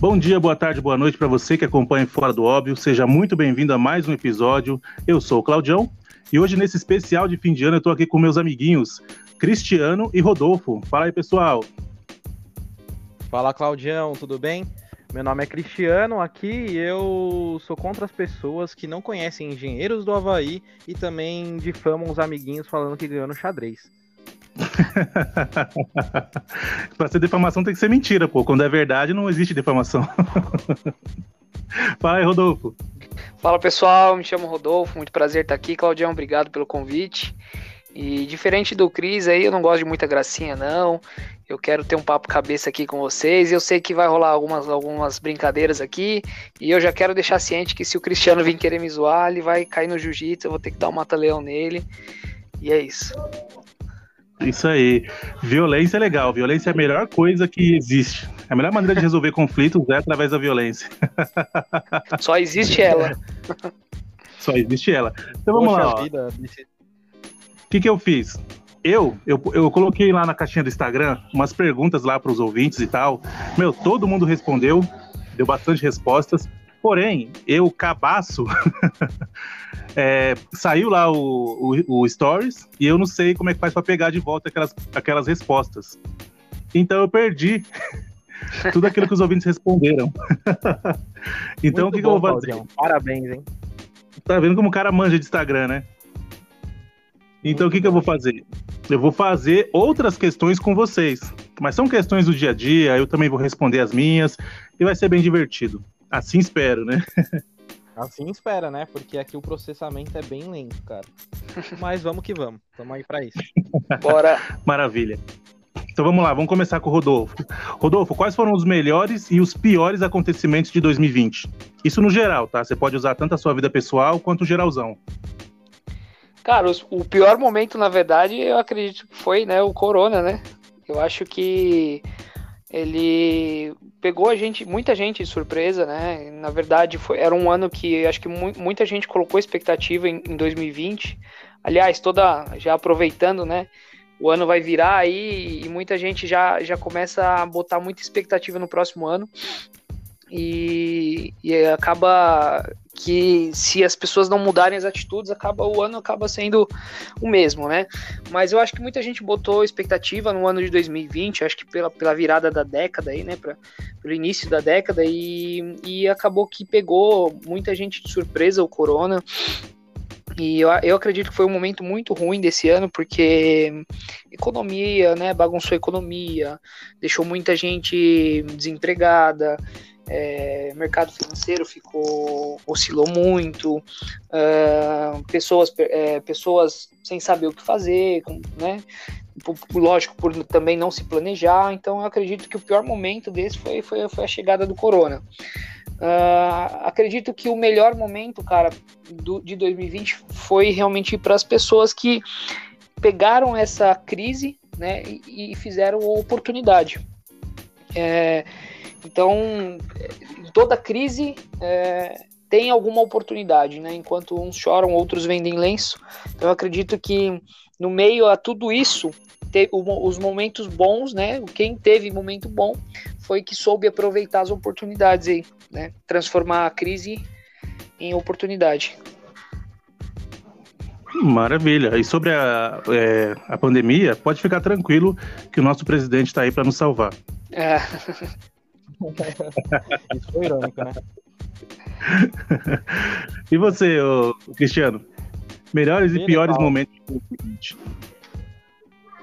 Bom dia, boa tarde, boa noite para você que acompanha Fora do Óbvio. Seja muito bem-vindo a mais um episódio. Eu sou o Claudião e hoje, nesse especial de fim de ano, eu estou aqui com meus amiguinhos Cristiano e Rodolfo. Fala aí, pessoal. Fala, Claudião, tudo bem? Meu nome é Cristiano aqui e eu sou contra as pessoas que não conhecem engenheiros do Havaí e também difamam os amiguinhos falando que ganhou no xadrez. pra ser defamação tem que ser mentira, pô. Quando é verdade, não existe defamação. Fala aí, Rodolfo. Fala pessoal, me chamo Rodolfo, muito prazer estar aqui. Claudião, obrigado pelo convite. E diferente do Cris aí, eu não gosto de muita gracinha, não. Eu quero ter um papo cabeça aqui com vocês. Eu sei que vai rolar algumas, algumas brincadeiras aqui. E eu já quero deixar ciente que se o Cristiano vir querer me zoar, ele vai cair no jiu-jitsu. Eu vou ter que dar um mata-leão nele. E é isso. Isso aí. Violência é legal. Violência é a melhor coisa que existe. A melhor maneira de resolver conflitos é através da violência. Só existe ela. Só existe ela. Então vamos Poxa lá. Vida, o que, que eu fiz? Eu, eu, eu coloquei lá na caixinha do Instagram umas perguntas lá para os ouvintes e tal. Meu, todo mundo respondeu, deu bastante respostas. Porém, eu, cabaço, é, saiu lá o, o, o, Stories e eu não sei como é que faz para pegar de volta aquelas, aquelas respostas. Então eu perdi tudo aquilo que os ouvintes responderam. então Muito o que, bom, que eu vou fazer? Parabéns, hein? Tá vendo como o cara manja de Instagram, né? Então o que, que eu vou fazer? Eu vou fazer outras questões com vocês. Mas são questões do dia a dia, eu também vou responder as minhas e vai ser bem divertido. Assim espero, né? Assim espera, né? Porque aqui o processamento é bem lento, cara. Mas vamos que vamos. Tamo aí pra isso. Bora. Maravilha. Então vamos lá, vamos começar com o Rodolfo. Rodolfo, quais foram os melhores e os piores acontecimentos de 2020? Isso no geral, tá? Você pode usar tanto a sua vida pessoal quanto o geralzão. Cara, o pior momento, na verdade, eu acredito que foi né, o Corona, né? Eu acho que ele pegou a gente, muita gente de surpresa, né? Na verdade, foi, era um ano que acho que mu muita gente colocou expectativa em, em 2020. Aliás, toda já aproveitando, né? O ano vai virar aí e muita gente já, já começa a botar muita expectativa no próximo ano e, e acaba que se as pessoas não mudarem as atitudes, acaba o ano acaba sendo o mesmo, né? Mas eu acho que muita gente botou expectativa no ano de 2020, acho que pela, pela virada da década aí, né? Pra, pelo início da década, e, e acabou que pegou muita gente de surpresa o corona. E eu, eu acredito que foi um momento muito ruim desse ano, porque economia, né? Bagunçou a economia, deixou muita gente desempregada é, mercado financeiro ficou oscilou muito, uh, pessoas, é, pessoas sem saber o que fazer, né? Lógico, por também não se planejar. Então, eu acredito que o pior momento desse foi, foi, foi a chegada do Corona. Uh, acredito que o melhor momento, cara, do, de 2020 foi realmente para as pessoas que pegaram essa crise né, e, e fizeram oportunidade. É, então, toda crise é, tem alguma oportunidade, né? Enquanto uns choram, outros vendem lenço. Então, eu acredito que no meio a tudo isso, os momentos bons, né? Quem teve momento bom foi que soube aproveitar as oportunidades aí, né? Transformar a crise em oportunidade. Maravilha. E sobre a, é, a pandemia, pode ficar tranquilo que o nosso presidente está aí para nos salvar. É. Isso foi irônico, né? e você, Cristiano? Melhores Bem e piores legal. momentos do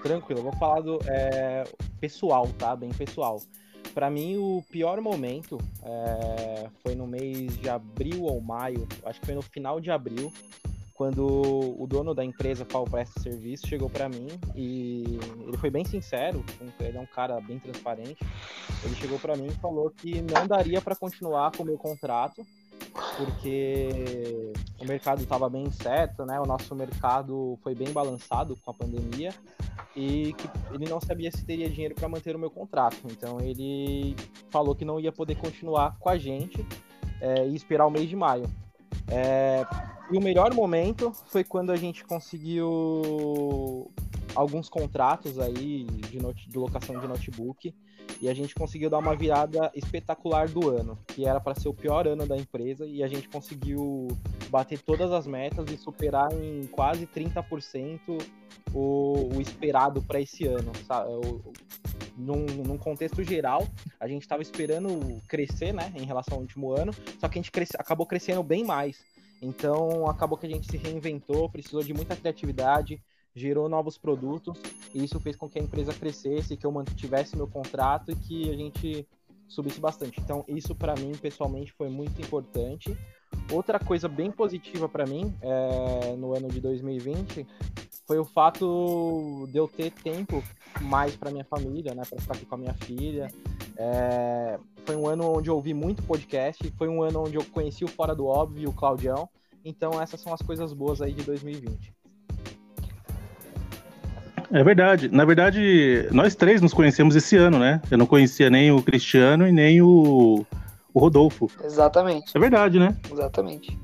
Tranquilo, vou falar do é, pessoal, tá? Bem pessoal. Para mim, o pior momento é, foi no mês de abril ou maio, acho que foi no final de abril, quando o dono da empresa qual presta serviço chegou para mim e ele foi bem sincero, ele é um cara bem transparente. Ele chegou para mim e falou que não daria para continuar com o meu contrato porque o mercado estava bem certo, né? O nosso mercado foi bem balançado com a pandemia e que ele não sabia se teria dinheiro para manter o meu contrato. Então ele falou que não ia poder continuar com a gente é, e esperar o mês de maio. É, e o melhor momento foi quando a gente conseguiu alguns contratos aí de, de locação de notebook e a gente conseguiu dar uma virada espetacular do ano, que era para ser o pior ano da empresa e a gente conseguiu bater todas as metas e superar em quase 30% o, o esperado para esse ano. Sabe? Num, num contexto geral, a gente estava esperando crescer, né, em relação ao último ano, só que a gente cresce, acabou crescendo bem mais. Então, acabou que a gente se reinventou, precisou de muita criatividade, gerou novos produtos, e isso fez com que a empresa crescesse, que eu mantivesse meu contrato e que a gente subisse bastante. Então, isso para mim, pessoalmente, foi muito importante. Outra coisa bem positiva para mim é, no ano de 2020 foi o fato de eu ter tempo mais para minha família, né, para ficar aqui com a minha filha. É, foi um ano onde eu ouvi muito podcast, foi um ano onde eu conheci o Fora do Óbvio, o Claudião. Então essas são as coisas boas aí de 2020. É verdade. Na verdade, nós três nos conhecemos esse ano, né? Eu não conhecia nem o Cristiano e nem o, o Rodolfo. Exatamente. É verdade, né? Exatamente.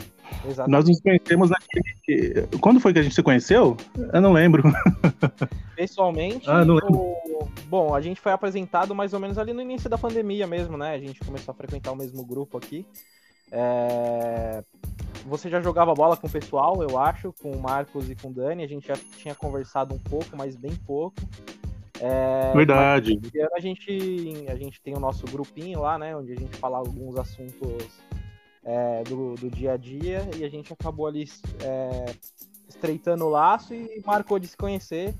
Exatamente. Nós nos conhecemos naquele. Quando foi que a gente se conheceu? Eu não lembro. Pessoalmente, ah, não lembro. O... bom, a gente foi apresentado mais ou menos ali no início da pandemia mesmo, né? A gente começou a frequentar o mesmo grupo aqui. É... Você já jogava bola com o pessoal, eu acho, com o Marcos e com o Dani. A gente já tinha conversado um pouco, mas bem pouco. É... Verdade. a gente, a gente tem o nosso grupinho lá, né? Onde a gente fala alguns assuntos é, do, do, dia a dia e a gente acabou ali é, estreitando o laço e marcou de se conhecer.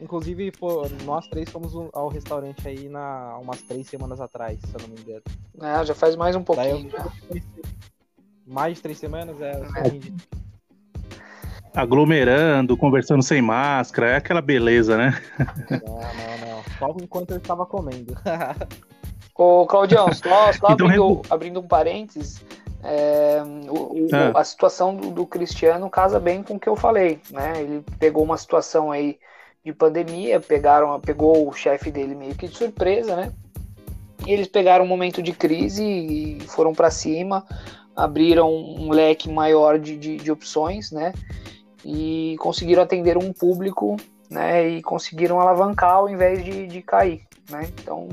Inclusive, pô, nós três fomos ao restaurante aí na, umas três semanas atrás, se eu não me engano. É, já faz mais um pouquinho. mais de três semanas, é. Aglomerando, conversando sem máscara, é aquela beleza, né? Não, não, não. Só enquanto eu estava comendo. Ô, Claudião, só, só então, abrindo, abrindo um parênteses, é, o, é. A situação do, do, Cristiano casa bem com o que eu falei, né? Ele pegou uma situação aí de pandemia, pegaram, pegou o chefe dele meio que de surpresa, né? E eles pegaram um momento de crise e foram para cima, abriram um leque maior de, de, de, opções, né? E conseguiram atender um público, né? E conseguiram alavancar ao invés de, de cair, né? Então,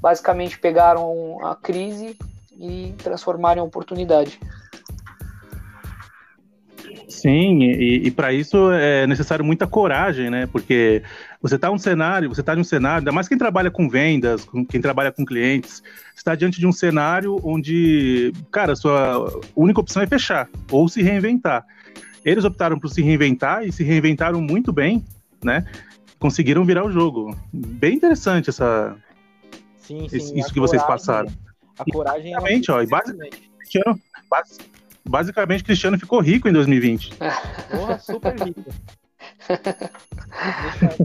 basicamente pegaram a crise e transformar em oportunidade. Sim, e, e para isso é necessário muita coragem, né? Porque você está um cenário, você está em um cenário, ainda mais quem trabalha com vendas, com quem trabalha com clientes, está diante de um cenário onde, cara, sua única opção é fechar ou se reinventar. Eles optaram por se reinventar e se reinventaram muito bem, né? Conseguiram virar o jogo. Bem interessante essa, sim, sim, isso que vocês passaram. A coragem é. Basicamente, ó, basicamente, Cristiano, basicamente, Cristiano ficou rico em 2020. Porra, super rico. deixa,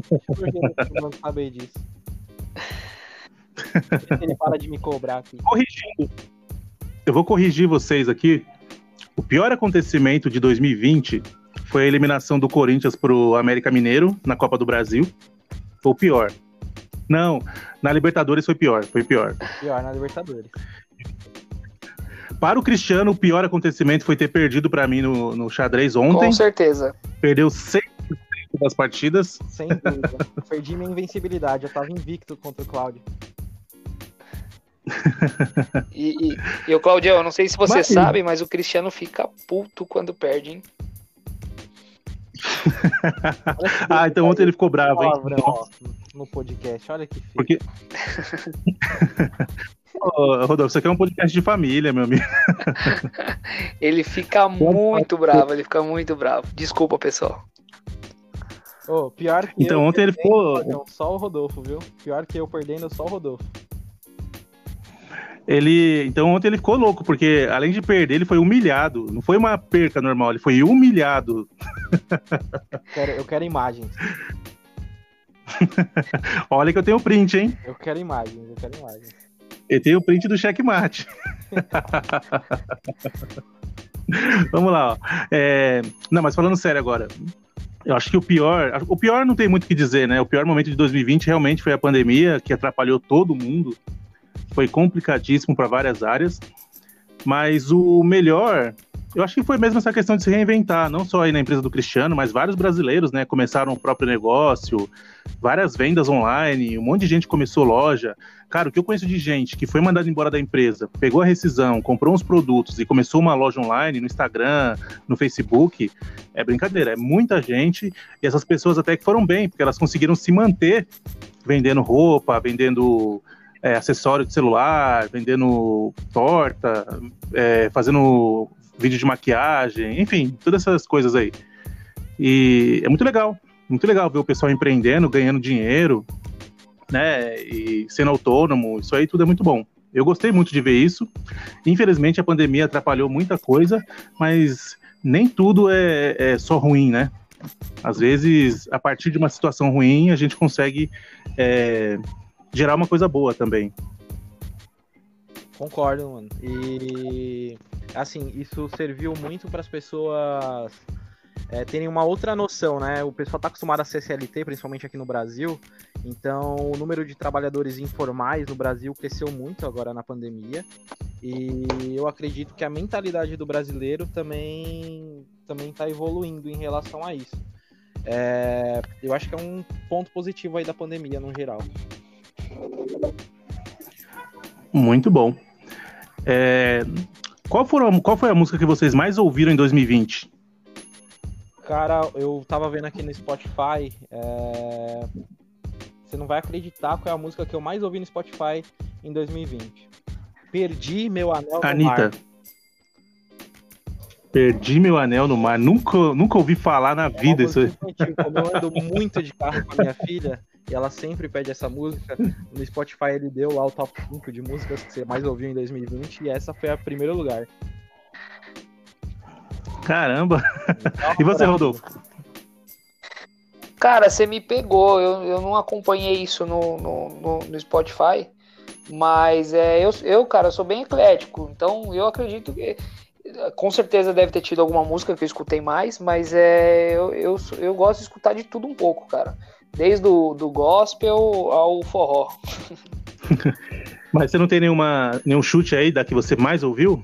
deixa eu saber disso. Ele para de me cobrar aqui. Corrigindo. Eu vou corrigir vocês aqui. O pior acontecimento de 2020 foi a eliminação do Corinthians pro América Mineiro na Copa do Brasil. Foi o pior. Não, na Libertadores foi pior, foi pior. Pior na Libertadores. Para o Cristiano, o pior acontecimento foi ter perdido para mim no, no xadrez ontem. Com certeza. Perdeu 100% das partidas. Sem dúvida. Perdi minha invencibilidade, eu tava invicto contra o Cláudio. e, e, e o Claudio, eu não sei se você mas, sabe, mas o Cristiano fica puto quando perde, hein? ah, então ontem ele ficou bravo, hein? no podcast, olha que feio. Porque... Ô, Rodolfo, isso aqui é um podcast de família, meu amigo. ele fica muito bravo, ele fica muito bravo. Desculpa, pessoal. Oh, pior que então, eu ontem ele ficou. Só o Rodolfo, viu? Pior que eu perdendo, só o Rodolfo. Ele, então ontem ele ficou louco, porque além de perder, ele foi humilhado. Não foi uma perca normal, ele foi humilhado. Eu quero, eu quero imagens. Olha que eu tenho print, hein? Eu quero imagens, eu quero imagens. Eu tenho o print do checkmate. Vamos lá. Ó. É... Não, mas falando sério agora. Eu acho que o pior. O pior não tem muito o que dizer, né? O pior momento de 2020 realmente foi a pandemia, que atrapalhou todo mundo foi complicadíssimo para várias áreas, mas o melhor eu acho que foi mesmo essa questão de se reinventar, não só aí na empresa do Cristiano, mas vários brasileiros, né, começaram o próprio negócio, várias vendas online, um monte de gente começou loja. Cara, o que eu conheço de gente que foi mandado embora da empresa, pegou a rescisão, comprou uns produtos e começou uma loja online no Instagram, no Facebook, é brincadeira, é muita gente e essas pessoas até que foram bem, porque elas conseguiram se manter vendendo roupa, vendendo é, acessório de celular, vendendo torta, é, fazendo vídeo de maquiagem, enfim, todas essas coisas aí. E é muito legal, muito legal ver o pessoal empreendendo, ganhando dinheiro, né, e sendo autônomo, isso aí tudo é muito bom. Eu gostei muito de ver isso. Infelizmente a pandemia atrapalhou muita coisa, mas nem tudo é, é só ruim, né? Às vezes, a partir de uma situação ruim, a gente consegue é, gerar uma coisa boa também. Concordo, mano. E assim, isso serviu muito para as pessoas é, terem uma outra noção, né? O pessoal está acostumado a ser CLT, principalmente aqui no Brasil. Então, o número de trabalhadores informais no Brasil cresceu muito agora na pandemia. E eu acredito que a mentalidade do brasileiro também também está evoluindo em relação a isso. É, eu acho que é um ponto positivo aí da pandemia no geral. Muito bom. É, qual, foram, qual foi a música que vocês mais ouviram em 2020? Cara, eu tava vendo aqui no Spotify. É... Você não vai acreditar qual é a música que eu mais ouvi no Spotify em 2020. Perdi meu anel no Anitta. mar. Perdi meu anel no mar. Nunca, nunca ouvi falar na é vida isso. Infantil, como eu ando muito de carro com a minha filha, e ela sempre pede essa música. No Spotify ele deu lá o top 5 de músicas que você mais ouviu em 2020 e essa foi a primeiro lugar. Caramba! e você, Rodolfo? Cara, você me pegou. Eu, eu não acompanhei isso no, no, no, no Spotify. Mas é, eu, eu, cara, sou bem eclético. Então eu acredito que. Com certeza deve ter tido alguma música que eu escutei mais, mas é, eu, eu, eu gosto de escutar de tudo um pouco, cara. Desde o do gospel ao forró. Mas você não tem nenhuma, nenhum chute aí da que você mais ouviu?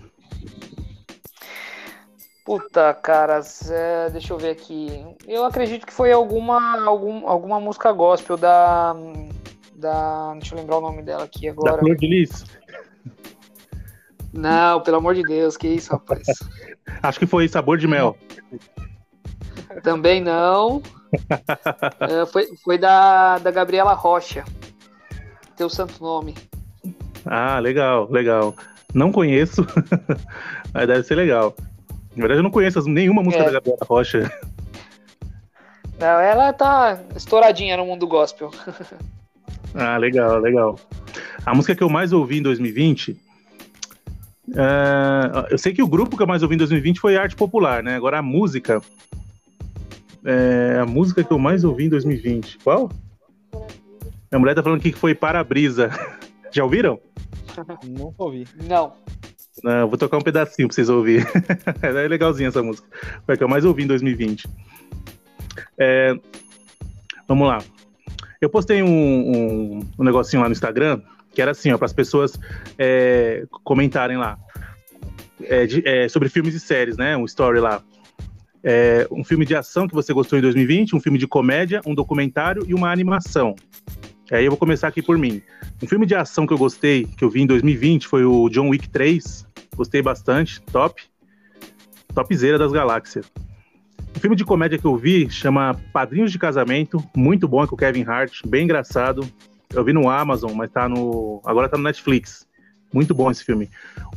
Puta, cara, é, deixa eu ver aqui. Eu acredito que foi alguma, algum, alguma música gospel da, da. Deixa eu lembrar o nome dela aqui agora. Da Flor de Lis. Não, pelo amor de Deus, que isso, rapaz. Acho que foi Sabor de Mel. Também não. É, foi, foi da, da Gabriela Rocha. Teu santo nome. Ah, legal, legal. Não conheço, mas deve ser legal. Na verdade, eu não conheço nenhuma música é. da Gabriela Rocha. Não, ela tá estouradinha no mundo gospel. ah, legal, legal. A música que eu mais ouvi em 2020. Uh, é, eu sei que o grupo que eu mais ouvi em 2020 foi Arte Popular, né? Agora a música é, a música que eu mais ouvi em 2020. Qual? Minha mulher tá falando aqui que foi Para-Brisa. Já ouviram? Não ouvi. Não. Não, vou tocar um pedacinho pra vocês ouvirem. é legalzinha essa música. Foi a que eu mais ouvi em 2020. É, vamos lá. Eu postei um, um, um, negocinho lá no Instagram que era assim, ó, para as pessoas é, comentarem lá é, de, é, sobre filmes e séries, né? Um story lá é, um filme de ação que você gostou em 2020, um filme de comédia, um documentário e uma animação. Aí eu vou começar aqui por mim. Um filme de ação que eu gostei, que eu vi em 2020, foi o John Wick 3. Gostei bastante, top. Topzera das galáxias. Um filme de comédia que eu vi chama Padrinhos de Casamento, muito bom, é com o Kevin Hart, bem engraçado. Eu vi no Amazon, mas tá no. Agora tá no Netflix. Muito bom esse filme.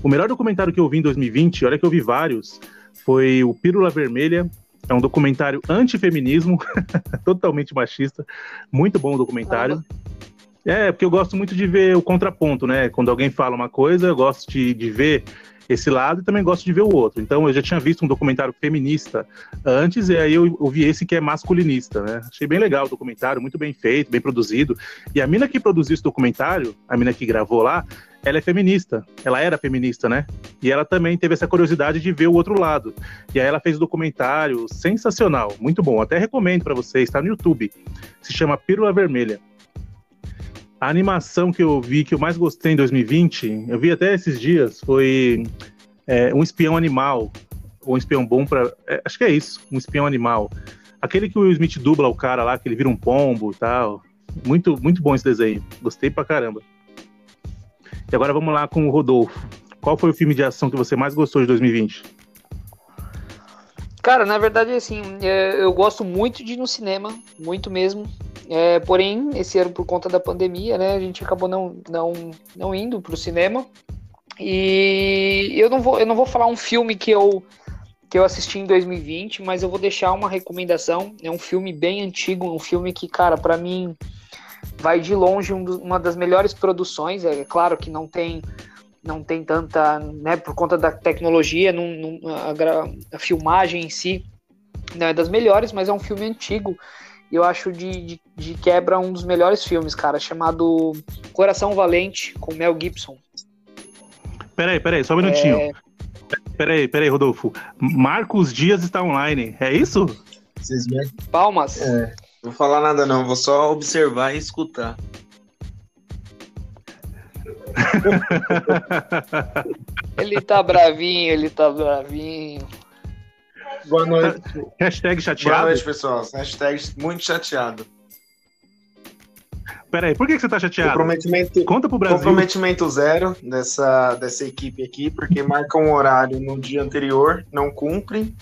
O melhor documentário que eu vi em 2020, olha que eu vi vários, foi o Pílula Vermelha. É um documentário antifeminismo, totalmente machista. Muito bom o documentário. É, porque eu gosto muito de ver o contraponto, né? Quando alguém fala uma coisa, eu gosto de, de ver esse lado e também gosto de ver o outro. Então eu já tinha visto um documentário feminista antes e aí eu, ouvi esse que é masculinista, né? Achei bem legal o documentário, muito bem feito, bem produzido. E a mina que produziu esse documentário, a mina que gravou lá, ela é feminista. Ela era feminista, né? E ela também teve essa curiosidade de ver o outro lado. E aí ela fez um documentário sensacional, muito bom. Até recomendo para vocês, está no YouTube. Se chama Pílula Vermelha. A animação que eu vi que eu mais gostei em 2020, eu vi até esses dias, foi é, Um Espião Animal, ou um espião bom para. É, acho que é isso, um espião animal. Aquele que o Will Smith dubla o cara lá, que ele vira um pombo e tal. Muito, muito bom esse desenho. Gostei pra caramba. E agora vamos lá com o Rodolfo. Qual foi o filme de ação que você mais gostou de 2020? Cara, na verdade, assim, é, eu gosto muito de ir no cinema, muito mesmo. É, porém, esse ano, por conta da pandemia, né, a gente acabou não, não, não indo pro cinema. E eu não vou, eu não vou falar um filme que eu que eu assisti em 2020, mas eu vou deixar uma recomendação. É um filme bem antigo, um filme que, cara, para mim vai de longe um do, uma das melhores produções. É claro que não tem não tem tanta, né, por conta da tecnologia, não, não, a, a, filmagem em si não é das melhores, mas é um filme antigo. E eu acho de, de, de quebra um dos melhores filmes, cara, chamado Coração Valente, com Mel Gibson. Peraí, peraí, só um minutinho. É... Peraí, peraí, Rodolfo. Marcos Dias está online, é isso? Vocês viram? Palmas. É, vou falar nada não, vou só observar e escutar. ele tá bravinho, ele tá bravinho. Boa noite. Hashtag chateado. Boa noite, pessoal. Hashtag muito chateado. Peraí, por que, você tá chateado? Comprometimento, Conta pro Brasil. Comprometimento zero dessa, dessa equipe aqui, porque marcam um horário no dia anterior, não cumprem.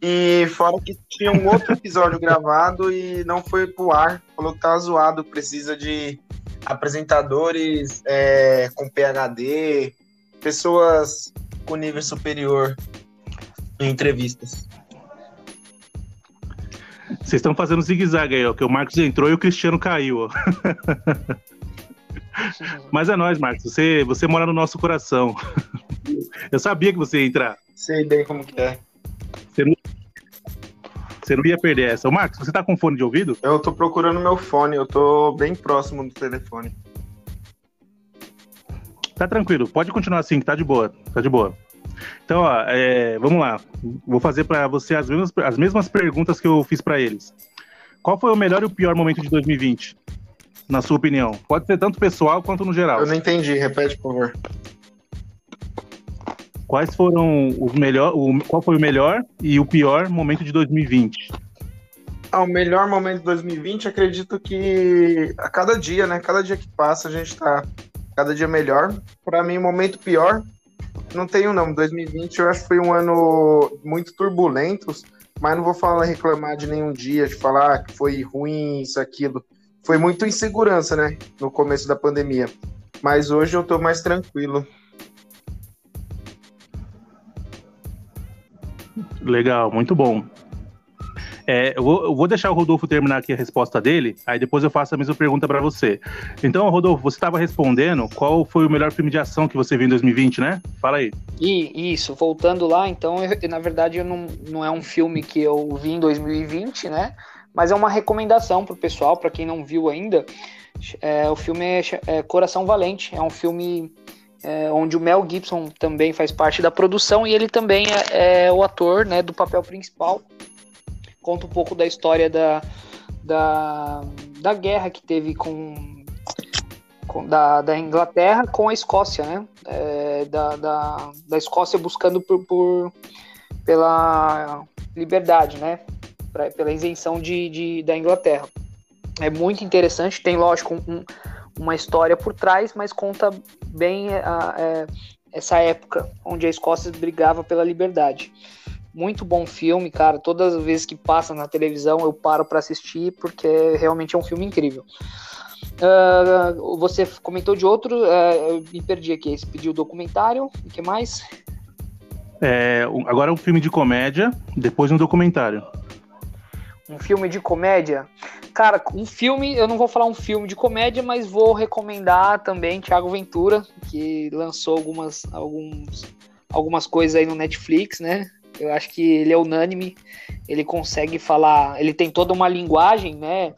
E fora que tinha um outro episódio gravado e não foi pro ar. Falou que tá zoado, precisa de apresentadores é, com PHD, pessoas com nível superior em entrevistas. Vocês estão fazendo zigue-zague aí, ó, que o Marcos entrou e o Cristiano caiu, ó. Mas é nóis, Marcos. Você, você mora no nosso coração. Eu sabia que você ia entrar. Sei bem como que é. Você não, você não ia perder essa. Ô, Marcos, você tá com fone de ouvido? Eu tô procurando meu fone, eu tô bem próximo do telefone. Tá tranquilo, pode continuar assim, que tá de boa. Tá de boa. Então, ó, é, vamos lá. Vou fazer para você as mesmas, as mesmas perguntas que eu fiz para eles. Qual foi o melhor e o pior momento de 2020? Na sua opinião? Pode ser tanto pessoal quanto no geral. Eu não entendi, repete, por favor. Quais foram o melhor, o, qual foi o melhor e o pior momento de 2020? Ah, o melhor momento de 2020, acredito que a cada dia, né? Cada dia que passa, a gente tá cada dia melhor. Para mim, o momento pior não tenho, não. 2020 eu acho que foi um ano muito turbulento, mas não vou falar reclamar de nenhum dia, de falar que foi ruim, isso, aquilo. Foi muito insegurança, né? No começo da pandemia. Mas hoje eu tô mais tranquilo. Legal, muito bom. É, eu, vou, eu, vou, deixar o Rodolfo terminar aqui a resposta dele, aí depois eu faço a mesma pergunta para você. Então, Rodolfo, você estava respondendo qual foi o melhor filme de ação que você viu em 2020, né? Fala aí. E, isso, voltando lá, então, eu, na verdade, não, não é um filme que eu vi em 2020, né? Mas é uma recomendação pro pessoal, para quem não viu ainda. É, o filme é, é, Coração Valente, é um filme é, onde o Mel Gibson também faz parte da produção e ele também é, é o ator né, do papel principal conta um pouco da história da, da, da guerra que teve com, com da, da Inglaterra com a Escócia, né? É, da, da, da Escócia buscando por, por, pela liberdade, né? Pra, pela isenção de, de, da Inglaterra. É muito interessante, tem, lógico, um, uma história por trás, mas conta bem a, é, essa época onde a Escócia brigava pela liberdade. Muito bom filme, cara. Todas as vezes que passa na televisão eu paro para assistir porque realmente é um filme incrível. Uh, você comentou de outro, uh, eu me perdi aqui. Você pediu documentário, o que mais? É, agora é um filme de comédia, depois um documentário. Um filme de comédia? Cara, um filme, eu não vou falar um filme de comédia, mas vou recomendar também Thiago Ventura, que lançou algumas, alguns, algumas coisas aí no Netflix, né? Eu acho que ele é unânime, ele consegue falar, ele tem toda uma linguagem, né,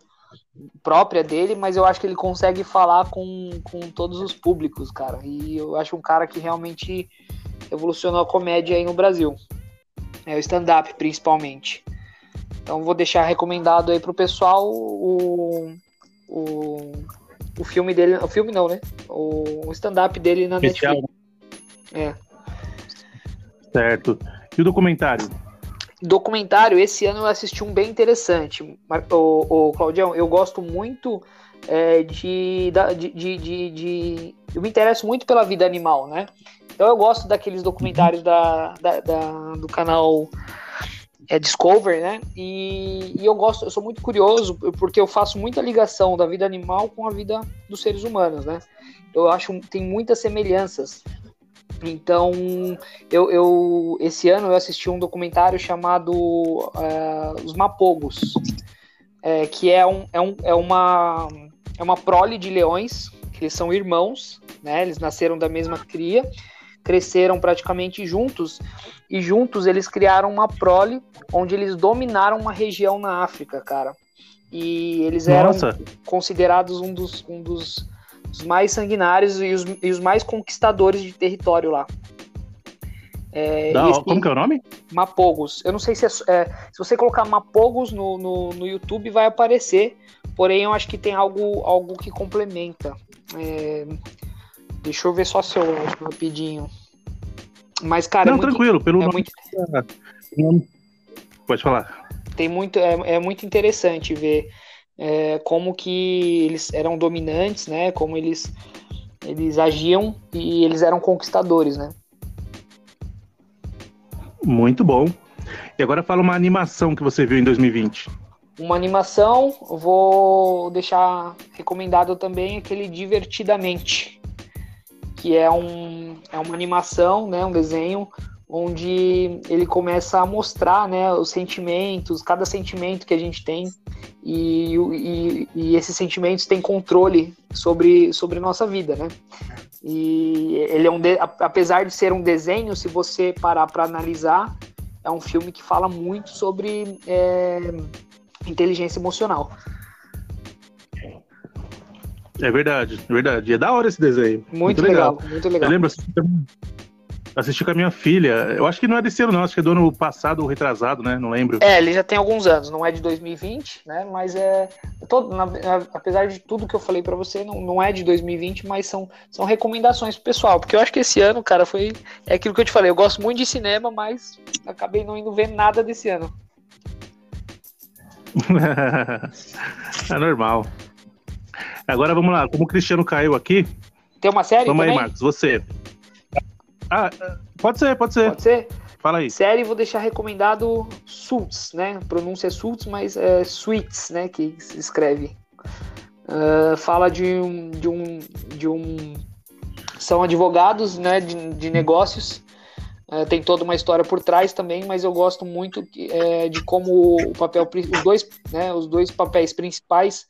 própria dele, mas eu acho que ele consegue falar com, com todos os públicos, cara. E eu acho um cara que realmente evolucionou a comédia aí no Brasil. É o stand-up, principalmente. Então vou deixar recomendado aí pro pessoal o, o, o filme dele. O filme não, né? O, o stand-up dele na Especial. Netflix. É. Certo. E o documentário? Documentário, esse ano eu assisti um bem interessante. O, o Claudião, eu gosto muito é, de, de, de, de, de, Eu me interesso muito pela vida animal, né? Então eu gosto daqueles documentários da, da, da do canal é, Discover, né? E, e, eu gosto, eu sou muito curioso porque eu faço muita ligação da vida animal com a vida dos seres humanos, né? Eu acho tem muitas semelhanças. Então, eu, eu, esse ano eu assisti um documentário chamado uh, Os Mapogos, é, que é, um, é, um, é, uma, é uma prole de leões, que eles são irmãos, né? Eles nasceram da mesma cria, cresceram praticamente juntos, e juntos eles criaram uma prole onde eles dominaram uma região na África, cara. E eles eram Nossa. considerados um dos, um dos os mais sanguinários e os, e os mais conquistadores de território lá. É, como que é o nome? Mapogos. Eu não sei se é, é, se você colocar Mapogos no, no, no, YouTube vai aparecer, porém eu acho que tem algo, algo que complementa. É, deixa eu ver só se eu acho rapidinho. Mas, cara. É não, é muito, tranquilo, pelo é nome. Muito... Pode falar. Tem muito, é, é muito interessante ver é, como que eles eram dominantes, né? Como eles eles agiam e eles eram conquistadores, né? Muito bom. E agora fala uma animação que você viu em 2020. Uma animação, vou deixar recomendado também aquele Divertidamente, que é, um, é uma animação, né, um desenho onde ele começa a mostrar né, os sentimentos, cada sentimento que a gente tem, e, e, e esses sentimentos têm controle sobre, sobre nossa vida, né? E ele é um de, apesar de ser um desenho, se você parar para analisar, é um filme que fala muito sobre é, inteligência emocional. É verdade, é verdade. É da hora esse desenho. Muito, muito legal, legal, muito legal. Eu lembro assim, Assisti com a minha filha. Eu acho que não é desse ano, não. Acho que é do ano passado ou retrasado, né? Não lembro. É, ele já tem alguns anos. Não é de 2020, né? Mas é. Todo, na, apesar de tudo que eu falei para você, não, não é de 2020, mas são, são recomendações pro pessoal. Porque eu acho que esse ano, cara, foi. É aquilo que eu te falei. Eu gosto muito de cinema, mas acabei não indo ver nada desse ano. é normal. Agora vamos lá. Como o Cristiano caiu aqui. Tem uma série? Vamos também? aí, Marcos. Você. Ah, pode ser, pode ser. Pode ser? Fala aí. Série, vou deixar recomendado Suits, né? Pronúncia é Suits, mas é Suits, né? Que se escreve. Uh, fala de um, de um, de um. São advogados, né? De, de negócios. Uh, tem toda uma história por trás também, mas eu gosto muito de, é, de como o papel, os dois, né? Os dois papéis principais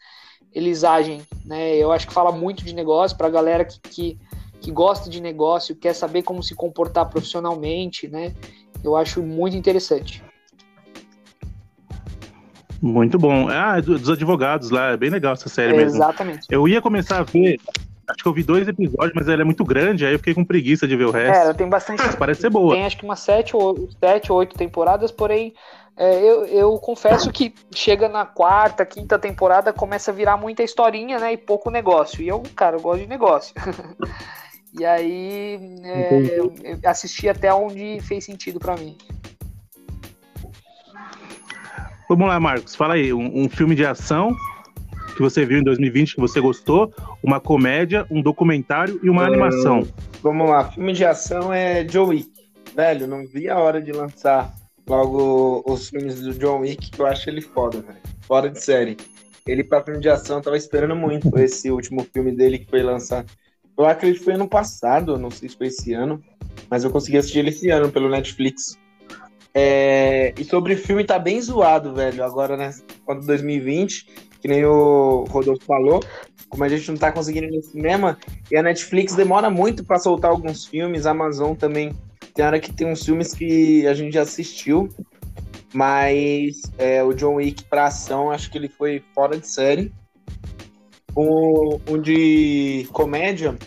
eles agem, né? Eu acho que fala muito de negócio para a galera que, que que gosta de negócio, quer saber como se comportar profissionalmente, né? Eu acho muito interessante. Muito bom. Ah, é dos advogados lá, é bem legal essa série é, mesmo. Exatamente. Eu ia começar a ver, acho que eu vi dois episódios, mas ela é muito grande, aí eu fiquei com preguiça de ver o resto. É, ela tem bastante. Parece ser boa. Tem acho que umas sete ou, sete ou oito temporadas, porém, é, eu, eu confesso que chega na quarta, quinta temporada, começa a virar muita historinha, né? E pouco negócio. E eu, cara, eu gosto de negócio. E aí é, eu assisti até onde fez sentido para mim. Vamos lá, Marcos. Fala aí, um, um, filme de ação que você viu em 2020 que você gostou, uma comédia, um documentário e uma animação. Vamos lá, filme de ação é Wick. Velho, não vi a hora de lançar logo os filmes do John Wick, que eu acho ele foda, velho. Fora de série. Ele pra filme de ação, tava esperando muito esse último filme dele que foi lançar eu acredito que foi ano passado, não sei se foi esse ano, mas eu consegui assistir ele esse ano pelo Netflix. É... E sobre filme tá bem zoado, velho. Agora, né? Quando 2020, que nem o Rodolfo falou, como a gente não tá conseguindo ir no cinema, e a Netflix demora muito para soltar alguns filmes, a Amazon também. Tem hora que tem uns filmes que a gente já assistiu, mas é, o John Wick pra ação, acho que ele foi fora de série. O, um de comédia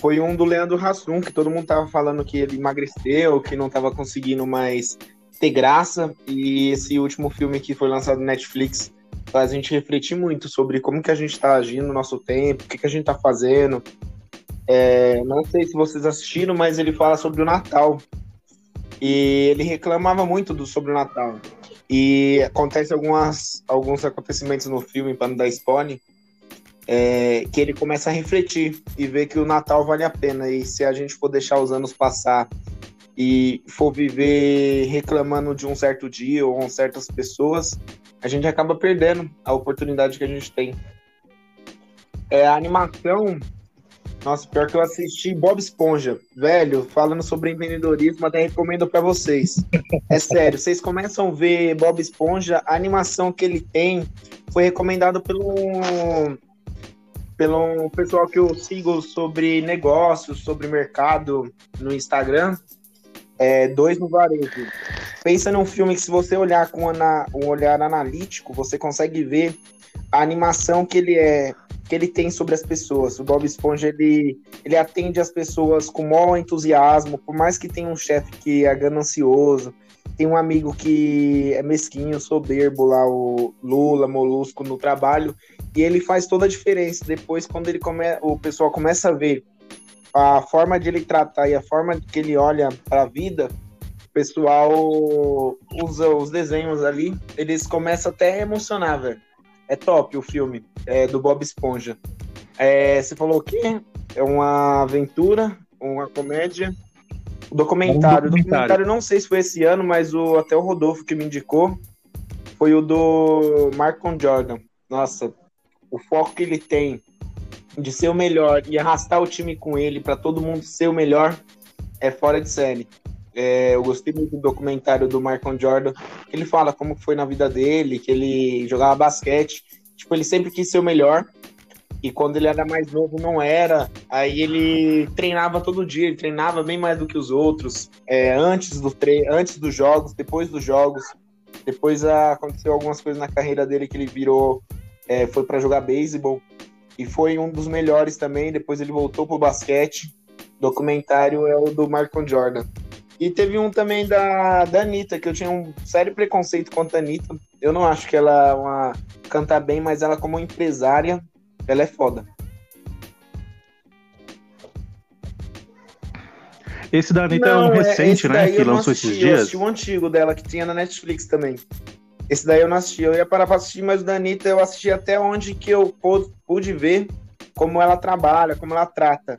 foi um do Leandro Hassum, que todo mundo tava falando que ele emagreceu, que não tava conseguindo mais ter graça. E esse último filme que foi lançado no Netflix faz a gente refletir muito sobre como que a gente tá agindo no nosso tempo, o que, que a gente tá fazendo. É, não sei se vocês assistiram, mas ele fala sobre o Natal. E ele reclamava muito do, sobre o Natal. E acontece algumas, alguns acontecimentos no filme, para não dar spoiler, é, que ele começa a refletir e ver que o Natal vale a pena. E se a gente for deixar os anos passar e for viver reclamando de um certo dia ou certas pessoas, a gente acaba perdendo a oportunidade que a gente tem. É, a animação, nossa, pior que eu assisti Bob Esponja, velho, falando sobre empreendedorismo, até recomendo para vocês. É sério, vocês começam a ver Bob Esponja, a animação que ele tem foi recomendado pelo pelo pessoal que eu sigo sobre negócios, sobre mercado no Instagram, é, dois no varejo. Pensa num filme que se você olhar com um olhar analítico, você consegue ver a animação que ele é que ele tem sobre as pessoas. O Bob Esponja ele, ele atende as pessoas com maior entusiasmo, por mais que tenha um chefe que é ganancioso, tem um amigo que é mesquinho, soberbo lá, o Lula, Molusco no trabalho, e ele faz toda a diferença. Depois, quando ele come... o pessoal começa a ver a forma de ele tratar e a forma que ele olha para a vida, o pessoal usa os desenhos ali, eles começam até a emocionar, velho. É top o filme é, do Bob Esponja. É, você falou o quê? É uma aventura, uma comédia. O documentário. Um documentário. O documentário, não sei se foi esse ano, mas o, até o Rodolfo que me indicou foi o do Marcon Jordan. Nossa, o foco que ele tem de ser o melhor e arrastar o time com ele para todo mundo ser o melhor é fora de série. É, eu gostei muito do documentário do Marcon Jordan, que ele fala como foi na vida dele, que ele jogava basquete, tipo, ele sempre quis ser o melhor, e quando ele era mais novo não era, aí ele treinava todo dia, ele treinava bem mais do que os outros, é, antes, do tre antes dos jogos, depois dos jogos, depois aconteceu algumas coisas na carreira dele que ele virou é, foi para jogar beisebol e foi um dos melhores também. Depois ele voltou pro basquete. O documentário é o do Michael Jordan. E teve um também da, da Anitta, que eu tinha um sério preconceito contra a Anitta. Eu não acho que ela é uma, canta bem, mas ela como empresária, ela é foda. Esse da Anitta não, é um é, recente, né? Que lançou assisti, esses dias. Eu assisti o antigo dela, que tinha na Netflix também. Esse daí eu não assisti. Eu ia parar pra assistir, mas o da Anitta eu assisti até onde que eu pude ver como ela trabalha, como ela trata.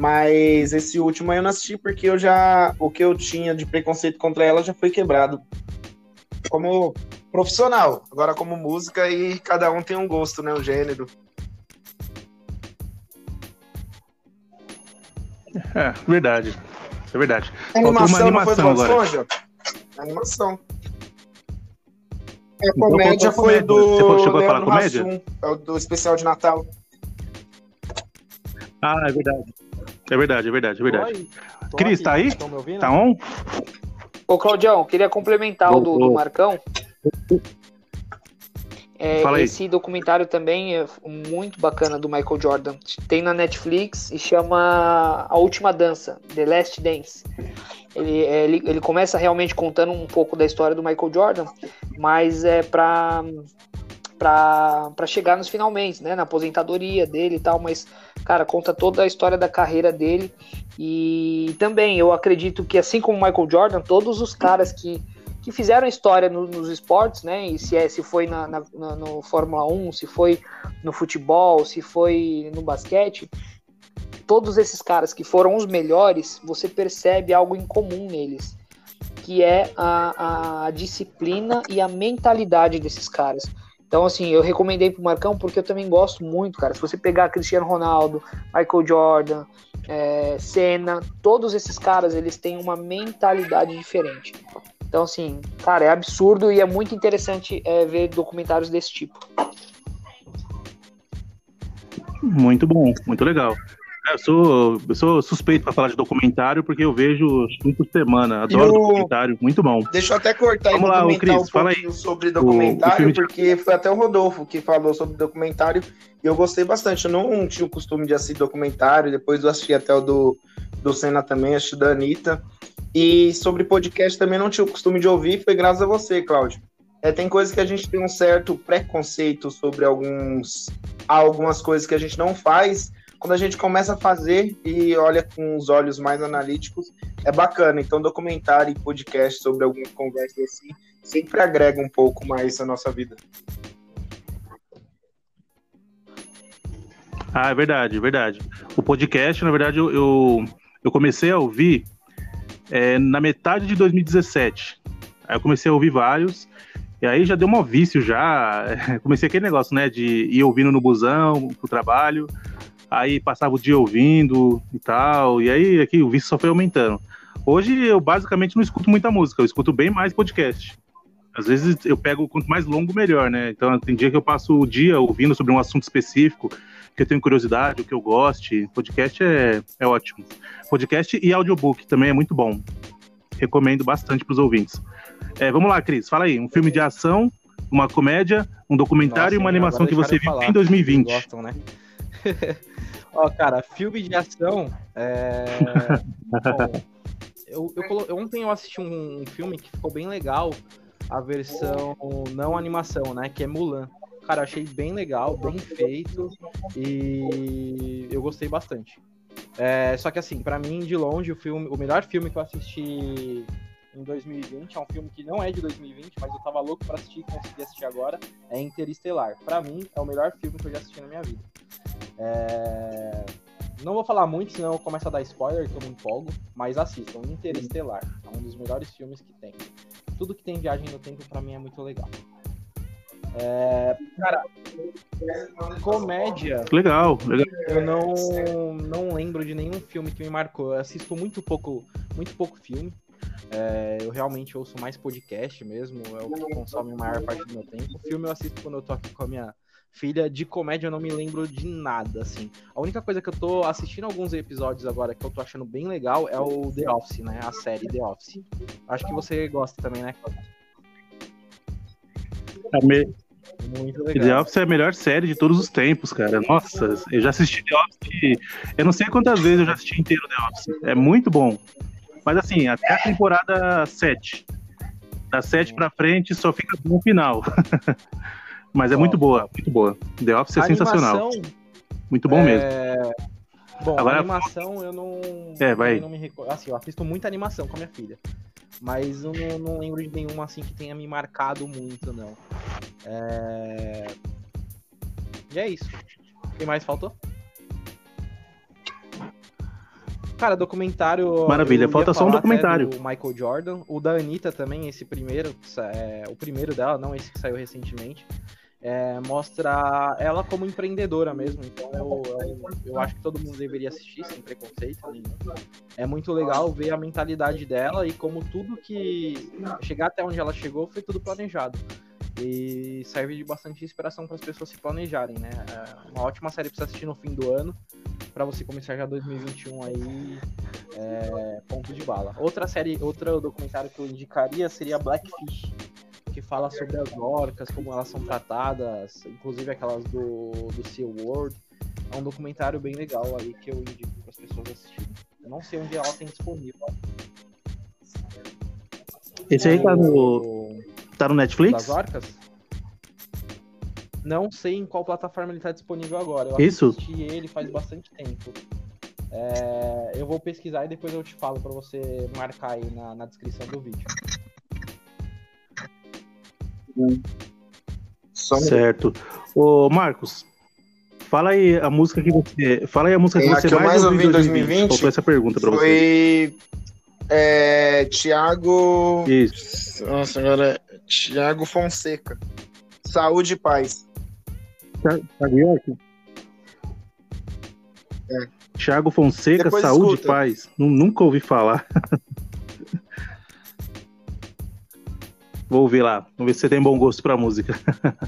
Mas esse último aí eu não assisti porque eu já. O que eu tinha de preconceito contra ela já foi quebrado. Como profissional. Agora como música e cada um tem um gosto, né? Um gênero. É, verdade. É verdade. animação, uma animação não foi do agora. Animação. A então, comédia foi do. Você chegou a falar comédia? Hassum, é o do especial de Natal. Ah, é verdade. É verdade, é verdade, é verdade. Cris, tá aí? Tá on? Ô, Claudião, queria complementar o do, do Marcão. É, esse documentário também é muito bacana do Michael Jordan. Tem na Netflix e chama A Última Dança, The Last Dance. Ele, é, ele, ele começa realmente contando um pouco da história do Michael Jordan, mas é para para chegar nos finalmente, né, na aposentadoria dele e tal, mas cara, conta toda a história da carreira dele e também eu acredito que assim como Michael Jordan, todos os caras que que fizeram história no, nos esportes, né? E se, é, se foi na, na, na, no Fórmula 1, se foi no futebol, se foi no basquete, todos esses caras que foram os melhores, você percebe algo em comum neles, que é a, a disciplina e a mentalidade desses caras. Então, assim, eu recomendei pro Marcão porque eu também gosto muito, cara. Se você pegar Cristiano Ronaldo, Michael Jordan, é, Senna, todos esses caras, eles têm uma mentalidade diferente. Então, assim, cara, é absurdo e é muito interessante é, ver documentários desse tipo. Muito bom, muito legal. Eu sou, eu sou suspeito para falar de documentário porque eu vejo muito semana. Adoro documentário, muito bom. Deixa eu até cortar Vamos lá, o Cris, um fala aí. sobre documentário, o, o porque foi até o Rodolfo que falou sobre documentário e eu gostei bastante. Eu não tinha o costume de assistir documentário, depois eu assisti até o do, do Senna também, assisti da Anitta. E sobre podcast também não tinha o costume de ouvir, foi graças a você, Cláudio. É, tem coisas que a gente tem um certo preconceito sobre alguns algumas coisas que a gente não faz, quando a gente começa a fazer e olha com os olhos mais analíticos, é bacana. Então, documentário e podcast sobre alguma conversa assim sempre agrega um pouco mais a nossa vida. Ah, é verdade, é verdade. O podcast, na verdade, eu, eu, eu comecei a ouvir é, na metade de 2017. Aí eu comecei a ouvir vários, e aí já deu um vício já. Comecei aquele negócio, né, de ir ouvindo no busão, pro trabalho, aí passava o dia ouvindo e tal, e aí aqui o vício só foi aumentando. Hoje eu basicamente não escuto muita música, eu escuto bem mais podcast. Às vezes eu pego quanto mais longo, melhor, né? Então tem dia que eu passo o dia ouvindo sobre um assunto específico, que eu tenho curiosidade, o que eu goste. Podcast é, é ótimo. Podcast e audiobook também é muito bom. Recomendo bastante para os ouvintes. É, vamos lá, Cris, fala aí. Um filme de ação, uma comédia, um documentário Nossa, e uma animação que você viu em 2020. Gostam, né? Ó, cara, filme de ação. É... Bom, eu, eu, ontem eu assisti um, um filme que ficou bem legal, a versão não animação, né? Que é Mulan. Cara, achei bem legal, bem feito e eu gostei bastante. É, só que assim, para mim, de longe, o filme, o melhor filme que eu assisti em 2020, é um filme que não é de 2020, mas eu tava louco para assistir e consegui assistir agora, é Interestelar. Para mim, é o melhor filme que eu já assisti na minha vida. É... Não vou falar muito, senão eu começo a dar spoiler, que eu me empolgo, mas assistam, Interestelar. É um dos melhores filmes que tem. Tudo que tem viagem no tempo, para mim, é muito legal. É, cara, comédia. Legal, legal. Eu não, não lembro de nenhum filme que me marcou. Eu assisto muito pouco, muito pouco filme. É, eu realmente ouço mais podcast mesmo, é o que consome a maior parte do meu tempo. Filme eu assisto quando eu tô aqui com a minha filha. De comédia eu não me lembro de nada, assim. A única coisa que eu tô assistindo alguns episódios agora que eu tô achando bem legal é o The Office, né? A série The Office. Acho que você gosta também, né, Cláudio? É me... Muito legal. The Office é a melhor série de todos os tempos, cara. Nossa, eu já assisti The Office. Eu não sei quantas vezes eu já assisti inteiro The Office. É muito bom. Mas assim, até a temporada 7. Da 7 pra frente só fica no final. Mas é muito boa, muito boa. The Office é sensacional. Muito bom é... mesmo. Bom, Agora... animação eu não. É, vai. Não me recordo. Assim, eu assisto muita animação com a minha filha. Mas eu não, não lembro de nenhuma assim que tenha me marcado muito, não. É... E é isso. O que mais faltou? Cara, documentário. Maravilha, falta só um documentário. Do Michael Jordan. O da Anitta também, esse primeiro. É, o primeiro dela, não esse que saiu recentemente. É, mostra ela como empreendedora mesmo. Então eu, eu, eu, acho que todo mundo deveria assistir sem preconceito. É muito legal ver a mentalidade dela e como tudo que chegar até onde ela chegou foi tudo planejado. E serve de bastante inspiração para as pessoas se planejarem, né? É uma ótima série para você assistir no fim do ano, para você começar já 2021 aí, é, ponto de bala. Outra série, outro documentário que eu indicaria seria Blackfish que fala sobre as orcas, como elas são tratadas, inclusive aquelas do, do Sea World. É um documentário bem legal aí que eu indico para as pessoas assistirem. Eu não sei onde ela tem disponível. Esse aí tá no. Tá no Netflix? Das orcas? Não sei em qual plataforma ele tá disponível agora. Eu Isso. assisti ele faz bastante tempo. É, eu vou pesquisar e depois eu te falo para você marcar aí na, na descrição do vídeo. Certo. Ô, Marcos, fala aí a música que você. Fala aí a música que você que mais, mais ouviu em 2020. 2020 Faltou essa pergunta pra foi, você. Foi. É, Tiago. Isso. Nossa, agora. Tiago Fonseca. Saúde e paz. Tiago York? É. Tiago Fonseca, Depois Saúde escuta. e Paz. Nunca ouvi falar. Vou ouvir lá. Vamos ver se você tem bom gosto pra música.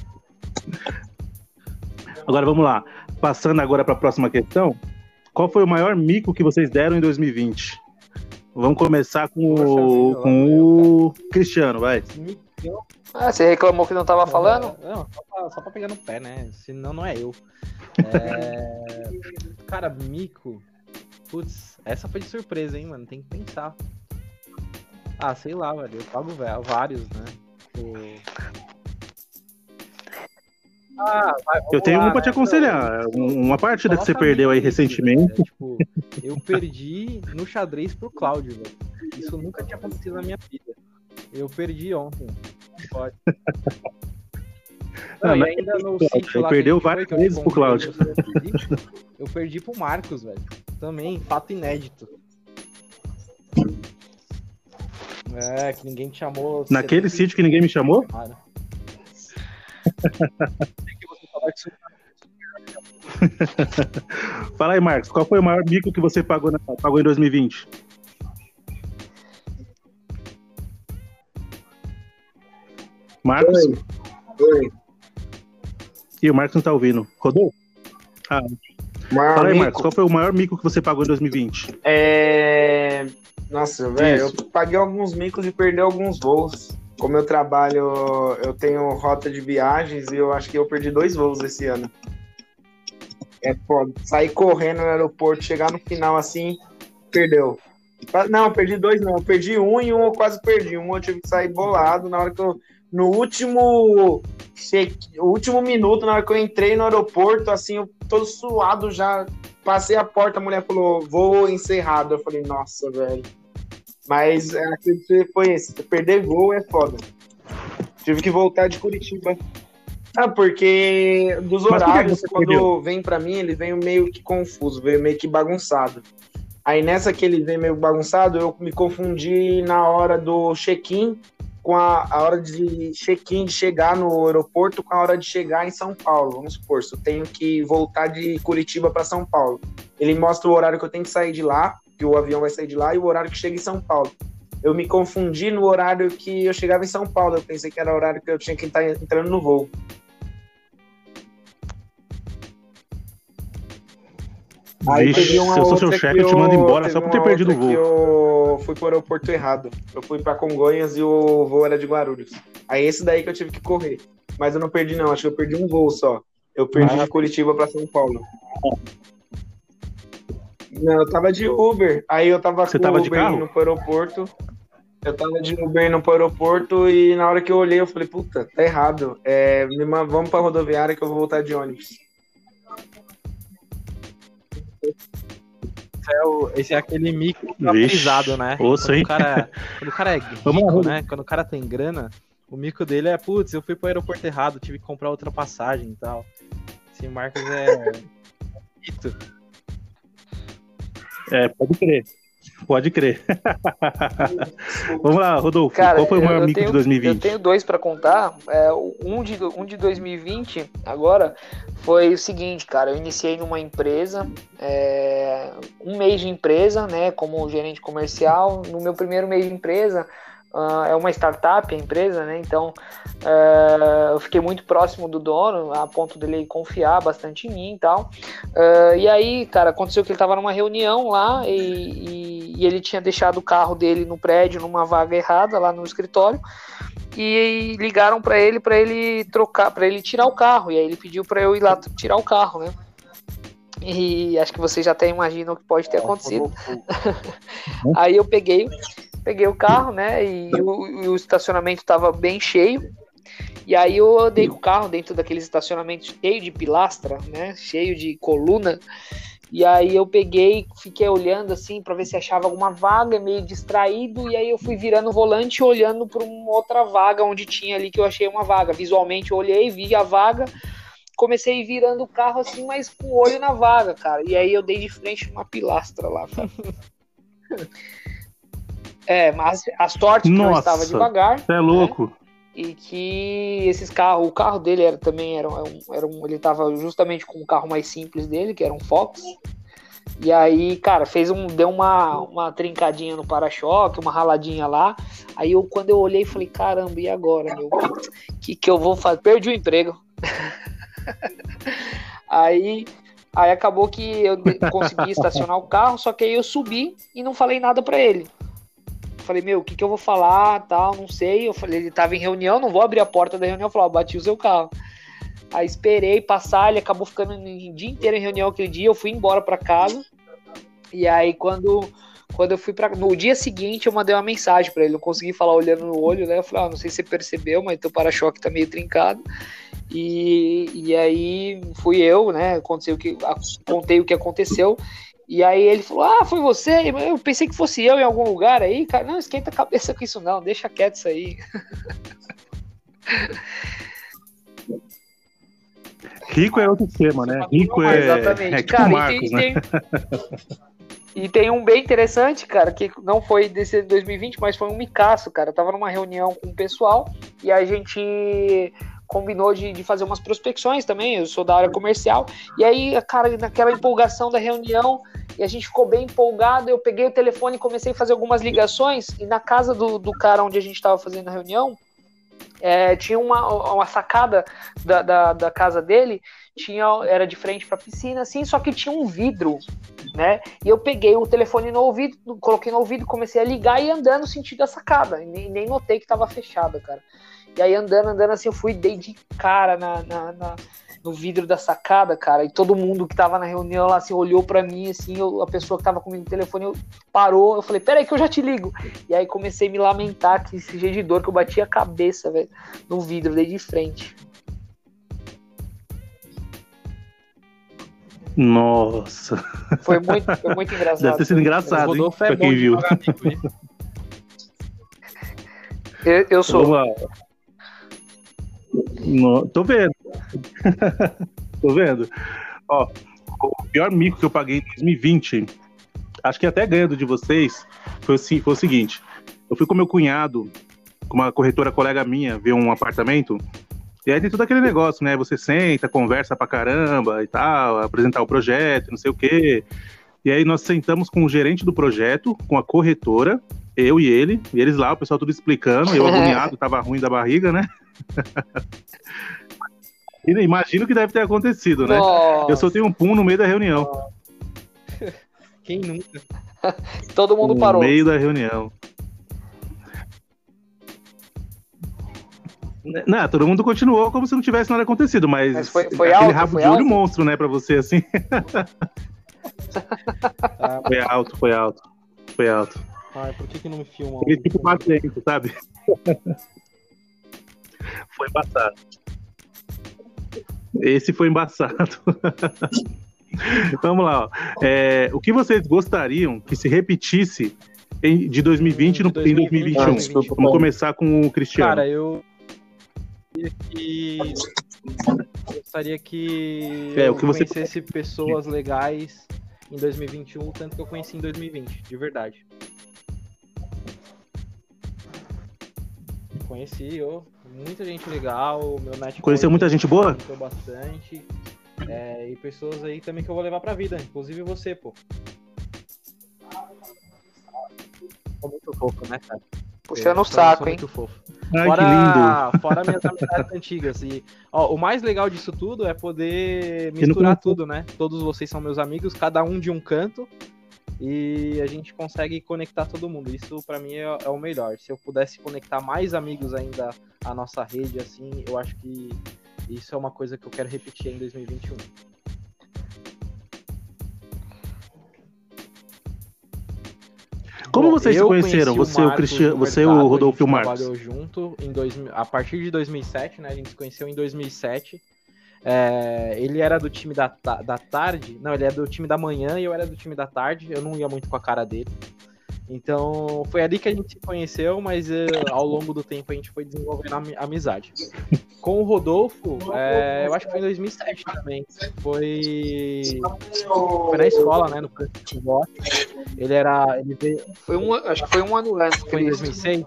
agora vamos lá. Passando agora para a próxima questão. Qual foi o maior mico que vocês deram em 2020? Vamos começar com o, com o Cristiano, vai. Ah, você reclamou que não tava falando? Não, só pra pegar no pé, né? Senão não é eu. É... Cara, mico. Putz, essa foi de surpresa, hein, mano? Tem que pensar. Ah, sei lá, velho. Eu pago vários, né? O... Ah, eu tenho lá, um pra te né? aconselhar. uma partida que você perdeu aí recentemente. Né? Tipo, eu perdi no xadrez pro Cláudio, velho. Isso nunca tinha acontecido na minha vida. Eu perdi ontem. Pode. Não, não, ainda no sítio lá perdeu várias vezes pro Cláudio. Eu perdi pro Marcos, velho. Também, fato inédito. É, que ninguém te chamou. Naquele sítio que ninguém me chamou? Cara. Fala aí, Marcos, qual foi o maior mico que você pagou, na, pagou em 2020? Marcos? Oi. Oi. E o Marcos não tá ouvindo. Rodou? Ah. Maior Fala aí, mico. Marcos, qual foi o maior mico que você pagou em 2020? É. Nossa, velho, eu paguei alguns micos e perdi alguns voos. Como eu trabalho, eu tenho rota de viagens e eu acho que eu perdi dois voos esse ano. É foda. Sair correndo no aeroporto, chegar no final assim, perdeu. Não, perdi dois não. Eu perdi um e um eu quase perdi. Um eu tive que sair bolado na hora que eu. No último. O último minuto, na hora que eu entrei no aeroporto, assim, eu todo suado já. Passei a porta, a mulher falou, voo encerrado. Eu falei, nossa, velho. Mas é, acredito foi esse. Perder voo é foda. Tive que voltar de Curitiba. Ah, porque dos horários, que quando perdeu? vem para mim, ele vem meio que confuso, veio meio que bagunçado. Aí nessa que ele vem meio bagunçado, eu me confundi na hora do check-in com a, a hora de check-in, de chegar no aeroporto, com a hora de chegar em São Paulo. Vamos supor, se eu tenho que voltar de Curitiba para São Paulo. Ele mostra o horário que eu tenho que sair de lá, que o avião vai sair de lá, e o horário que chega em São Paulo. Eu me confundi no horário que eu chegava em São Paulo. Eu pensei que era o horário que eu tinha que estar entrando no voo. Aí Vixe, se eu sou seu chefe, eu te mando embora só por ter perdido o voo. eu fui para o aeroporto errado. Eu fui para Congonhas e o voo era de Guarulhos. Aí esse daí que eu tive que correr. Mas eu não perdi, não. Acho que eu perdi um voo só. Eu perdi ah. de Curitiba para São Paulo. Não, eu tava de Uber. Aí eu tava Você com tava Uber de carro? pro aeroporto. Eu tava de Uber indo pro aeroporto e na hora que eu olhei, eu falei, puta, tá errado. É, vamos pra rodoviária que eu vou voltar de ônibus. Esse é, o, esse é aquele mico pisado, né? Ouça, quando, o cara, quando o cara é rico, né? Quando o cara tem grana, o mico dele é, putz, eu fui pro aeroporto errado, tive que comprar outra passagem e tal. Esse Marcos é mito. É, pode crer. Pode crer. Vamos lá, Rodolfo. Cara, qual foi o maior mico tenho, de 2020? Eu tenho dois para contar. É, um, de, um de 2020, agora, foi o seguinte, cara. Eu iniciei numa empresa, é, um mês de empresa, né, como gerente comercial. No meu primeiro mês de empresa, Uh, é uma startup, a empresa, né? Então uh, eu fiquei muito próximo do dono, a ponto dele confiar bastante em mim e tal. Uh, e aí, cara, aconteceu que ele estava numa reunião lá e, e, e, ele tinha deixado o carro dele no prédio, numa vaga errada lá no escritório. E ligaram para ele para ele trocar, para ele tirar o carro. E aí ele pediu para eu ir lá tirar o carro, né? E acho que vocês já até imaginam o que pode ter é, acontecido. aí eu peguei, peguei o carro, né? E o, o estacionamento estava bem cheio. E aí eu andei com o carro dentro daqueles estacionamentos cheio de pilastra, né? Cheio de coluna. E aí eu peguei, fiquei olhando assim para ver se achava alguma vaga, meio distraído, e aí eu fui virando o volante olhando para uma outra vaga onde tinha ali que eu achei uma vaga. Visualmente eu olhei, vi a vaga, comecei virando o carro assim, mas com o olho na vaga, cara. E aí eu dei de frente numa pilastra lá, cara. É, mas a sorte que Nossa, estava devagar. Você é louco. Né? E que esses carros, o carro dele era também era um, era um, ele estava justamente com o carro mais simples dele, que era um Fox. E aí, cara, fez um deu uma, uma trincadinha no para-choque, uma raladinha lá. Aí eu quando eu olhei, falei, caramba, e agora, meu? Que que eu vou fazer? Perdi o emprego. aí Aí acabou que eu consegui estacionar o carro, só que aí eu subi e não falei nada para ele. Falei, meu, o que, que eu vou falar, tal, não sei. Eu falei, ele tava em reunião, não vou abrir a porta da reunião. Ó, bati o seu carro. Aí esperei passar, ele acabou ficando o dia inteiro em reunião aquele dia. Eu fui embora para casa. E aí, quando, Quando eu fui para No dia seguinte, eu mandei uma mensagem para ele. Não consegui falar olhando no olho, né? Eu falei, ah, não sei se você percebeu, mas teu para-choque tá meio trincado. E, e aí fui eu, né? Aconteceu que, contei o que aconteceu. E aí ele falou: Ah, foi você? Eu pensei que fosse eu em algum lugar aí, cara. Não, esquenta a cabeça com isso, não, deixa quieto isso aí. Rico é outro tema, né? Rico é. Exatamente. É tipo cara, Marcos, e, tem, né? e tem um bem interessante, cara, que não foi desse 2020, mas foi um micaço, cara. Eu tava numa reunião com o pessoal e a gente combinou de, de, fazer umas prospecções também, eu sou da área comercial, e aí, cara, naquela empolgação da reunião, e a gente ficou bem empolgado, eu peguei o telefone e comecei a fazer algumas ligações, e na casa do, do cara onde a gente estava fazendo a reunião, é, tinha uma, uma sacada da, da, da, casa dele, tinha era de frente para a piscina, assim, só que tinha um vidro, né? E eu peguei o telefone no ouvido, coloquei no ouvido, comecei a ligar e andando sentido a sacada, e nem, nem notei que estava fechada, cara. E aí andando, andando assim, eu fui, dei de cara na, na, na no vidro da sacada, cara, e todo mundo que tava na reunião lá, assim, olhou para mim, assim, eu, a pessoa que tava comigo no telefone eu, parou, eu falei, peraí que eu já te ligo. E aí comecei a me lamentar, que esse jeito de dor que eu bati a cabeça, velho, no vidro, dei de frente. Nossa. Foi muito, foi muito engraçado. Deve ter sido engraçado, hein, pra quem viu. eu, eu sou. No, tô vendo. tô vendo. Ó, o pior mico que eu paguei em 2020, acho que até ganhando de vocês, foi, assim, foi o seguinte. Eu fui com meu cunhado, com uma corretora colega minha, ver um apartamento. E aí tem todo aquele negócio, né? Você senta, conversa pra caramba e tal, apresentar o projeto, não sei o quê. E aí nós sentamos com o gerente do projeto, com a corretora, eu e ele, e eles lá, o pessoal tudo explicando, eu agoniado, tava ruim da barriga, né? Imagino que deve ter acontecido, né? Nossa. Eu soltei um pum no meio da reunião. Quem nunca? Todo mundo no parou. No meio da reunião. Não, todo mundo continuou como se não tivesse nada acontecido, mas, mas foi, foi aquele alto, rabo foi de alto? olho monstro, né, pra você, assim. foi alto, foi alto. Foi alto. Ai, por que, que não me filmam? Aquele tipo barulhento, sabe? Foi embaçado. Esse foi embaçado. Vamos lá. Ó. É, o que vocês gostariam que se repetisse em, de 2020 no, em 2021? Ah, Vamos começar com o Cristiano. Cara, eu que gostaria que é, o que eu você conhecesse pessoas legais em 2021 tanto que eu conheci em 2020, de verdade. Conheci, eu, muita gente legal, meu network Conheceu muita gente boa? bastante. É, e pessoas aí também que eu vou levar pra vida, inclusive você, pô. É muito fofo, né, cara? Puxando o saco, hein? Muito fofo. Ai, fora, que lindo. fora minhas amizades antigas. E, ó, o mais legal disso tudo é poder misturar tudo, né? Todos vocês são meus amigos, cada um de um canto. E a gente consegue conectar todo mundo. Isso para mim é, é, o melhor. Se eu pudesse conectar mais amigos ainda à nossa rede, assim, eu acho que isso é uma coisa que eu quero repetir em 2021. Como vocês se conheceram? Você, o, Cristiano, você e o Rodolfo e o Marcos? trabalhou junto em dois, a partir de 2007, né? A gente se conheceu em 2007. É, ele era do time da, da tarde, não, ele era do time da manhã e eu era do time da tarde. Eu não ia muito com a cara dele. Então foi ali que a gente se conheceu, mas uh, ao longo do tempo a gente foi desenvolvendo amizade. Com o Rodolfo, é, eu acho que foi em 2007 também. Foi, foi na escola, né? No futebol. Ele era. Ele veio... Foi um, acho que foi um ano antes. Foi em 2006.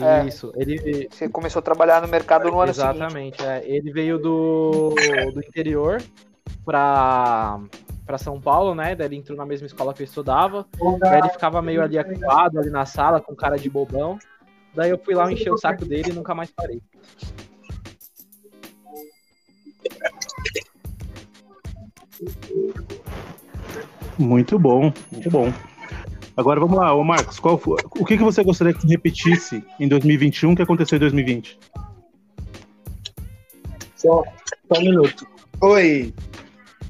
É, Isso, ele. Você começou a trabalhar no mercado no ano Exatamente, seguinte. É. Ele veio do, do interior para para São Paulo, né? Daí ele entrou na mesma escola que eu estudava. Daí ele ficava meio ali acuado ali na sala, com cara de bobão. Daí eu fui lá encher o saco dele e nunca mais parei. Muito bom, muito bom. Agora vamos lá, ô Marcos, qual foi, o que, que você gostaria que repetisse em 2021 que aconteceu em 2020? Só, só um minuto. Oi,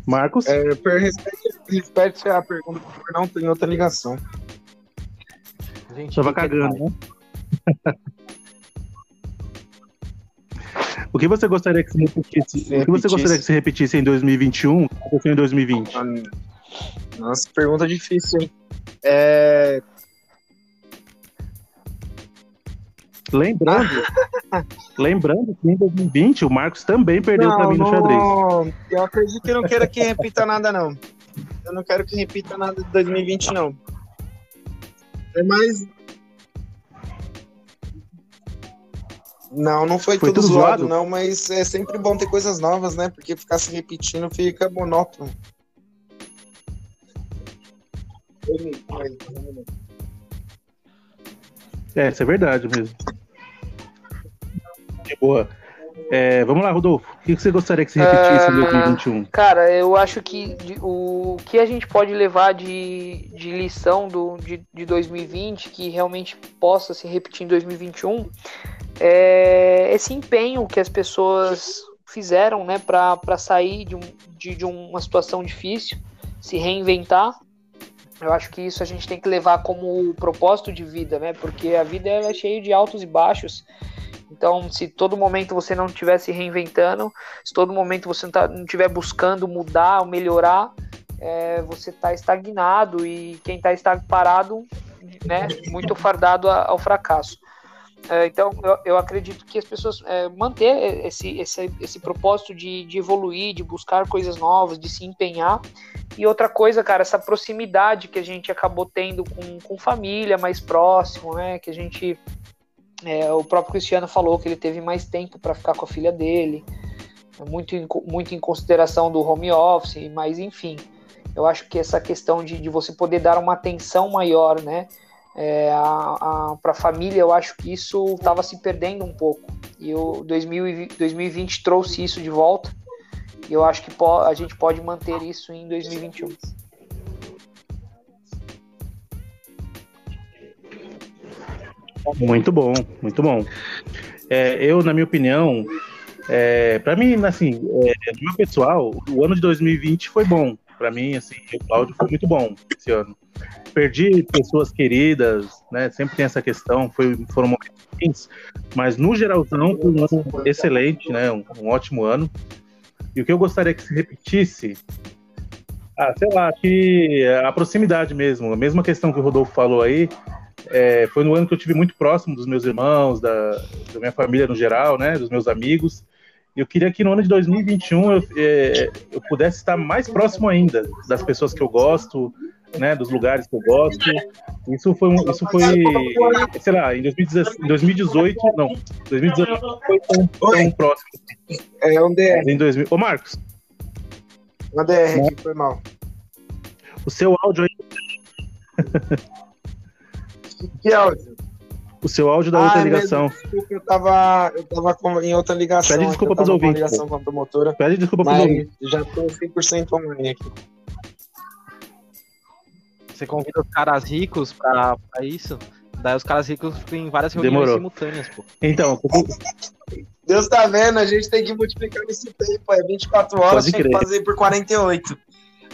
Marcos? É, repete, a pergunta, por não tem outra ligação. Gente, Tava cagando, né? O que você gostaria que se repetisse? Se o que você gostaria que se repetisse em 2021 ou em 2020? Nossa, pergunta difícil, hein? É... Lembrando, lembrando que em 2020 o Marcos também perdeu não, para mim no xadrez. Eu acredito que eu não quero que repita nada, não. Eu não quero que repita nada de 2020, não. É mais Não, não foi, foi tudo, tudo zoado, zoado, não, mas é sempre bom ter coisas novas, né? Porque ficar se repetindo fica monótono. É, isso é verdade mesmo. Boa. É, vamos lá, Rodolfo. O que você gostaria que se repetisse uh, em 2021? Ah, cara, eu acho que de, o que a gente pode levar de, de lição do, de, de 2020 que realmente possa se repetir em 2021 é esse empenho que as pessoas fizeram né, para sair de, um, de, de uma situação difícil, se reinventar. Eu acho que isso a gente tem que levar como propósito de vida, né? Porque a vida é cheia de altos e baixos. Então, se todo momento você não estiver se reinventando, se todo momento você não estiver tá, buscando mudar ou melhorar, é, você está estagnado e quem está parado, né, muito fardado ao fracasso. É, então, eu, eu, acredito que as pessoas é, manter esse, esse, esse propósito de, de evoluir, de buscar coisas novas, de se empenhar. E outra coisa, cara, essa proximidade que a gente acabou tendo com, com família mais próximo, né? Que a gente. É, o próprio Cristiano falou que ele teve mais tempo para ficar com a filha dele, muito em, muito em consideração do home office, mas enfim. Eu acho que essa questão de, de você poder dar uma atenção maior, né? É, para a família, eu acho que isso estava se perdendo um pouco. E o 2020, 2020 trouxe isso de volta. E eu acho que a gente pode manter isso em 2021. Muito bom, muito bom. É, eu, na minha opinião, é, para mim, assim, é, no meu pessoal, o ano de 2020 foi bom. Para mim, assim, o Cláudio foi muito bom esse ano perdi pessoas queridas, né? Sempre tem essa questão, foi, foram momentos mas no geralzão foi um ano excelente, né? Um, um, ótimo ano. E o que eu gostaria que se repetisse, ah, sei lá, que a proximidade mesmo, a mesma questão que o Rodolfo falou aí, é, foi no ano que eu tive muito próximo dos meus irmãos, da, da minha família no geral, né? Dos meus amigos. Eu queria que no ano de 2021 eu, é, eu pudesse estar mais próximo ainda das pessoas que eu gosto, né, dos lugares que eu gosto. Isso foi, isso foi sei lá, em 2018, não, 2018 não foi tão, tão próximo. É um DR. Em 2000, ô Marcos. Uma DR aqui, foi mal. O seu áudio aí. Que áudio? O seu áudio da ah, outra ligação. Desculpa, eu tava, eu tava em outra ligação. Pede desculpa pros ouvintes. ligação com a promotora. Pede desculpa pros ouvintes. Já tô 100% online aqui. Você convida os caras ricos pra, pra isso, daí os caras ricos ficam em várias reuniões Demorou. simultâneas, pô. Então, Deus tá vendo, a gente tem que multiplicar esse tempo, é 24 horas, tem que fazer por 48.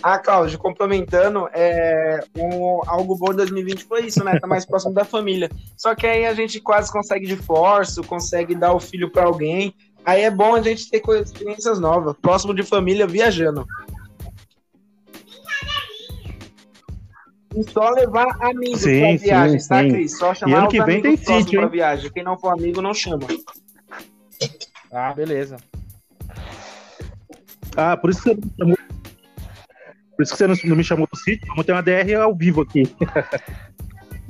Ah, Cláudio, complementando, é, um, algo bom de 2020 foi isso, né? Tá mais próximo da família. Só que aí a gente quase consegue de força, consegue dar o filho para alguém. Aí é bom a gente ter experiências novas, próximo de família, viajando. E só levar amigos sim, pra viagem, sim, tá, Cris? Só chamar e ano que vem tem sítio, pra viagem. Quem não for amigo, não chama. Ah, beleza. Ah, por isso que você chamou. Por isso que você não me chamou pro sítio, vamos ter uma DR ao vivo aqui.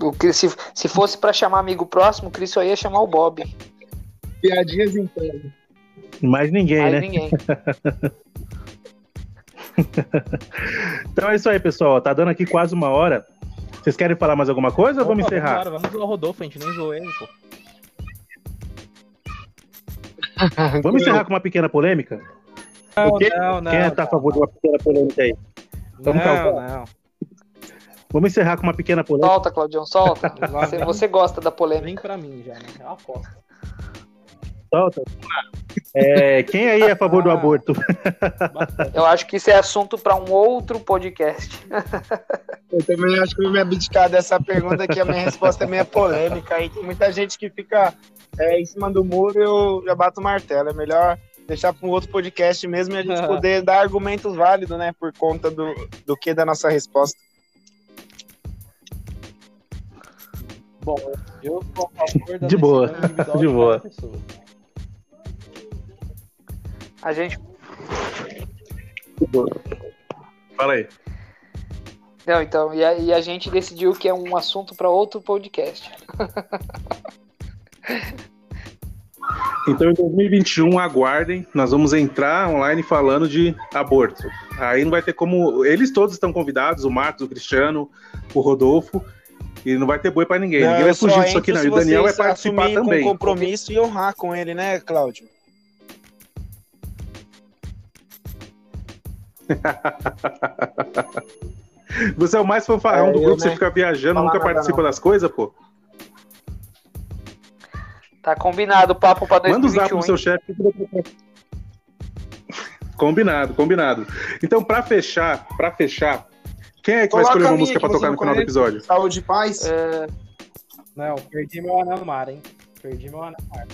O Chris, se, se fosse para chamar amigo próximo, o Cris só ia chamar o Bob. Piadinhas internas. Mais ninguém, Mais né? ninguém. então é isso aí, pessoal. Tá dando aqui quase uma hora. Vocês querem falar mais alguma coisa Opa, ou vamos encerrar? Claro, vamos zoar o Rodolfo, a gente nem zoou ele, pô. Vamos encerrar com uma pequena polêmica? Não, não, não. Quem está a favor de uma pequena polêmica aí? Vamos não, não. Vamos encerrar com uma pequena polêmica. Solta, Claudião, solta. você, você gosta da polêmica. Vem pra mim já, né? É uma aposta. Solta. É, quem aí é a favor do ah. aborto? Eu acho que isso é assunto para um outro podcast. Eu também acho que eu vou me abdicar dessa pergunta, que a minha resposta é meio polêmica. E tem muita gente que fica é, em cima do muro e eu já bato o martelo. É melhor deixar para um outro podcast mesmo e a gente poder dar argumentos válidos, né? Por conta do, do que da nossa resposta. Bom, eu sou a favor da de boa, de boa. A gente. Fala aí. Não, então, e a, e a gente decidiu que é um assunto para outro podcast. Então, em 2021, aguardem. Nós vamos entrar online falando de aborto. Aí não vai ter como. Eles todos estão convidados: o Marcos, o Cristiano, o Rodolfo. E não vai ter boi para ninguém. Não, ninguém vai fugir disso aqui, não. E o Daniel vai participar também. Com compromisso e honrar com ele, né, Cláudio? você é o mais fanfarrão é, do grupo, né? você fica viajando, nunca participa não. das coisas, pô. Tá combinado o papo pra 2021. Manda o zap pro seu chefe. Combinado, combinado. Então, pra fechar, pra fechar, quem é que Coloca vai escolher uma música pra tocar no final do episódio? Saúde e paz? É... Não, perdi meu anamar, hein? Perdi meu anamar.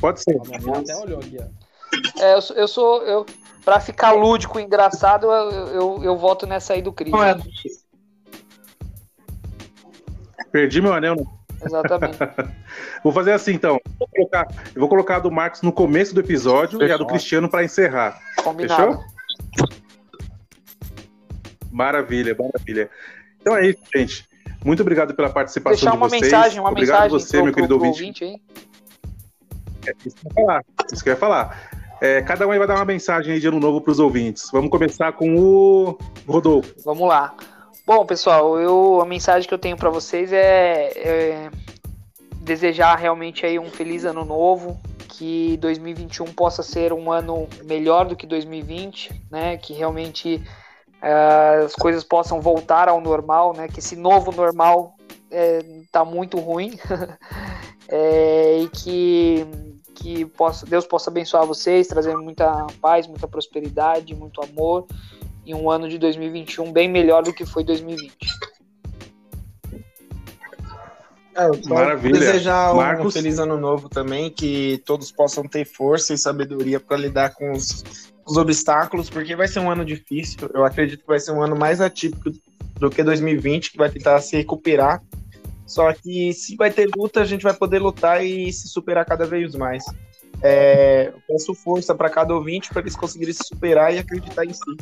Pode ser. A até olhou aqui, ó. É, eu, eu sou. Eu, pra ficar lúdico e engraçado, eu, eu, eu voto nessa aí do Cris. É. Perdi meu anel. Exatamente. vou fazer assim, então. Vou colocar, eu vou colocar a do Marcos no começo do episódio Fechou. e a do Cristiano para encerrar. Combinado. Fechou? Maravilha, maravilha. Então é isso, gente. Muito obrigado pela participação Deixar uma de vocês. Mensagem, uma obrigado mensagem você, pro, meu querido pro, ouvinte. É, isso que eu ia falar. Isso que eu ia falar. É, cada um vai dar uma mensagem de ano novo para os ouvintes. Vamos começar com o Rodolfo. Vamos lá. Bom, pessoal, eu, a mensagem que eu tenho para vocês é, é, desejar realmente aí um feliz ano novo, que 2021 possa ser um ano melhor do que 2020, né? Que realmente é, as coisas possam voltar ao normal, né? Que esse novo normal é, muito ruim é, e que que possa, Deus possa abençoar vocês, trazer muita paz, muita prosperidade, muito amor e um ano de 2021 bem melhor do que foi 2020. É, Maravilha. Desejar Marcos... um feliz ano novo também, que todos possam ter força e sabedoria para lidar com os, os, obstáculos, porque vai ser um ano difícil. Eu acredito que vai ser um ano mais atípico do que 2020, que vai tentar se recuperar. Só que se vai ter luta, a gente vai poder lutar e se superar cada vez mais. É, eu peço força para cada ouvinte para eles conseguirem se superar e acreditar em si.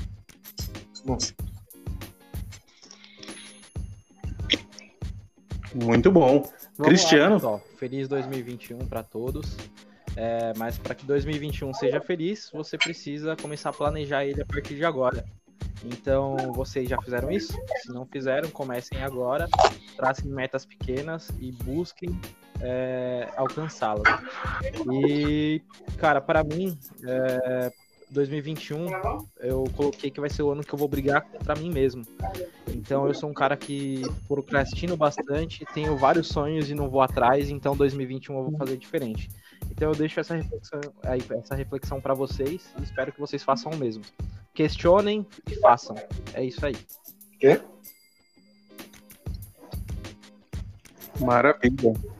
Muito bom. Vamos Cristiano. Lá, feliz 2021 para todos. É, mas para que 2021 seja feliz, você precisa começar a planejar ele a partir de agora. Então, vocês já fizeram isso? Se não fizeram, comecem agora, tracem metas pequenas e busquem é, alcançá-las. E, cara, para mim, é, 2021 eu coloquei que vai ser o ano que eu vou brigar contra mim mesmo. Então eu sou um cara que procrastino bastante, tenho vários sonhos e não vou atrás, então 2021 eu vou fazer diferente. Então eu deixo essa reflexão essa reflexão para vocês e espero que vocês façam o mesmo. Questionem e façam. É isso aí. Quê? Maravilha.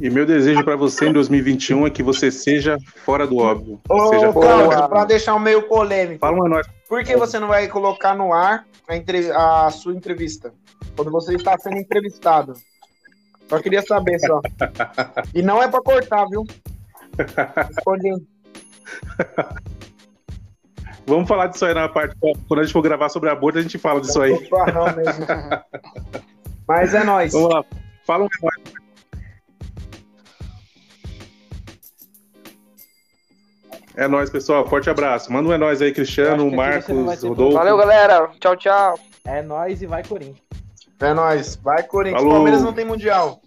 E meu desejo para você em 2021 é que você seja fora do óbvio. Ô, seja para deixar um meio polêmico. Fala uma nós. Por que você não vai colocar no ar a, entre... a sua entrevista? Quando você está sendo entrevistado. Só queria saber só. e não é para cortar, viu? Escolhendo. Vamos falar disso aí na parte. Quando a gente for gravar sobre aborto, a gente fala disso aí. Mas é nóis. Vamos lá. Fala um É nóis, pessoal. Forte abraço. Manda um é nóis aí, Cristiano, Marcos, Rodolfo. Valeu, galera. Tchau, tchau. É nóis e vai Corinthians. É nóis. Vai Corinthians. Falou. Palmeiras não tem mundial.